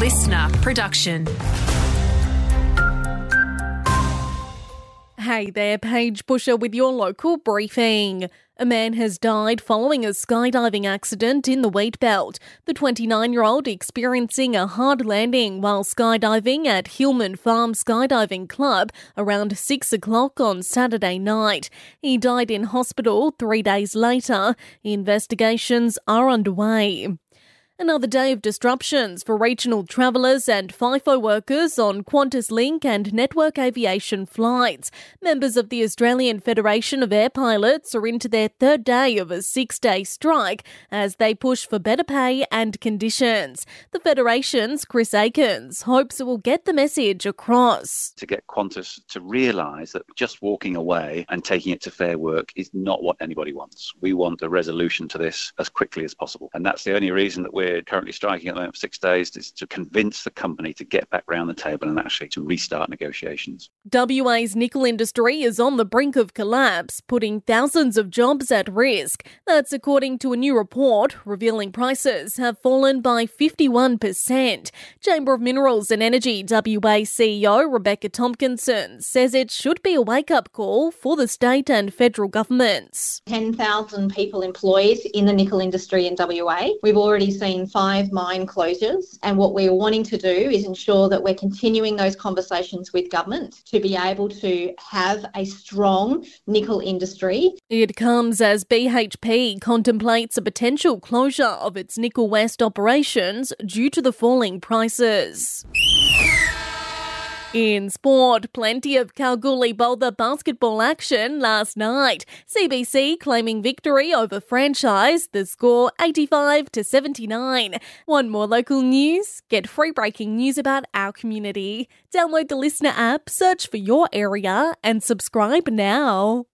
listener production. Hey there, Paige Busher with your local briefing. A man has died following a skydiving accident in the Wheatbelt. The 29 year old experiencing a hard landing while skydiving at Hillman Farm Skydiving Club around 6 o'clock on Saturday night. He died in hospital three days later. Investigations are underway. Another day of disruptions for regional travellers and FIFO workers on QantasLink and Network Aviation flights. Members of the Australian Federation of Air Pilots are into their third day of a six day strike as they push for better pay and conditions. The Federation's Chris Akins hopes it will get the message across. To get Qantas to realise that just walking away and taking it to fair work is not what anybody wants. We want a resolution to this as quickly as possible. And that's the only reason that we're we're currently striking at the moment for six days is to convince the company to get back round the table and actually to restart negotiations. WA's nickel industry is on the brink of collapse, putting thousands of jobs at risk. That's according to a new report revealing prices have fallen by 51%. Chamber of Minerals and Energy WA CEO Rebecca Tomkinson says it should be a wake up call for the state and federal governments. 10,000 people employed in the nickel industry in WA. We've already seen been five mine closures. And what we're wanting to do is ensure that we're continuing those conversations with government to be able to have a strong nickel industry. It comes as BHP contemplates a potential closure of its Nickel West operations due to the falling prices. In sport, plenty of Kalgoorlie Boulder basketball action last night. CBC claiming victory over franchise, the score 85 to 79. Want more local news? Get free breaking news about our community. Download the Listener app, search for your area, and subscribe now.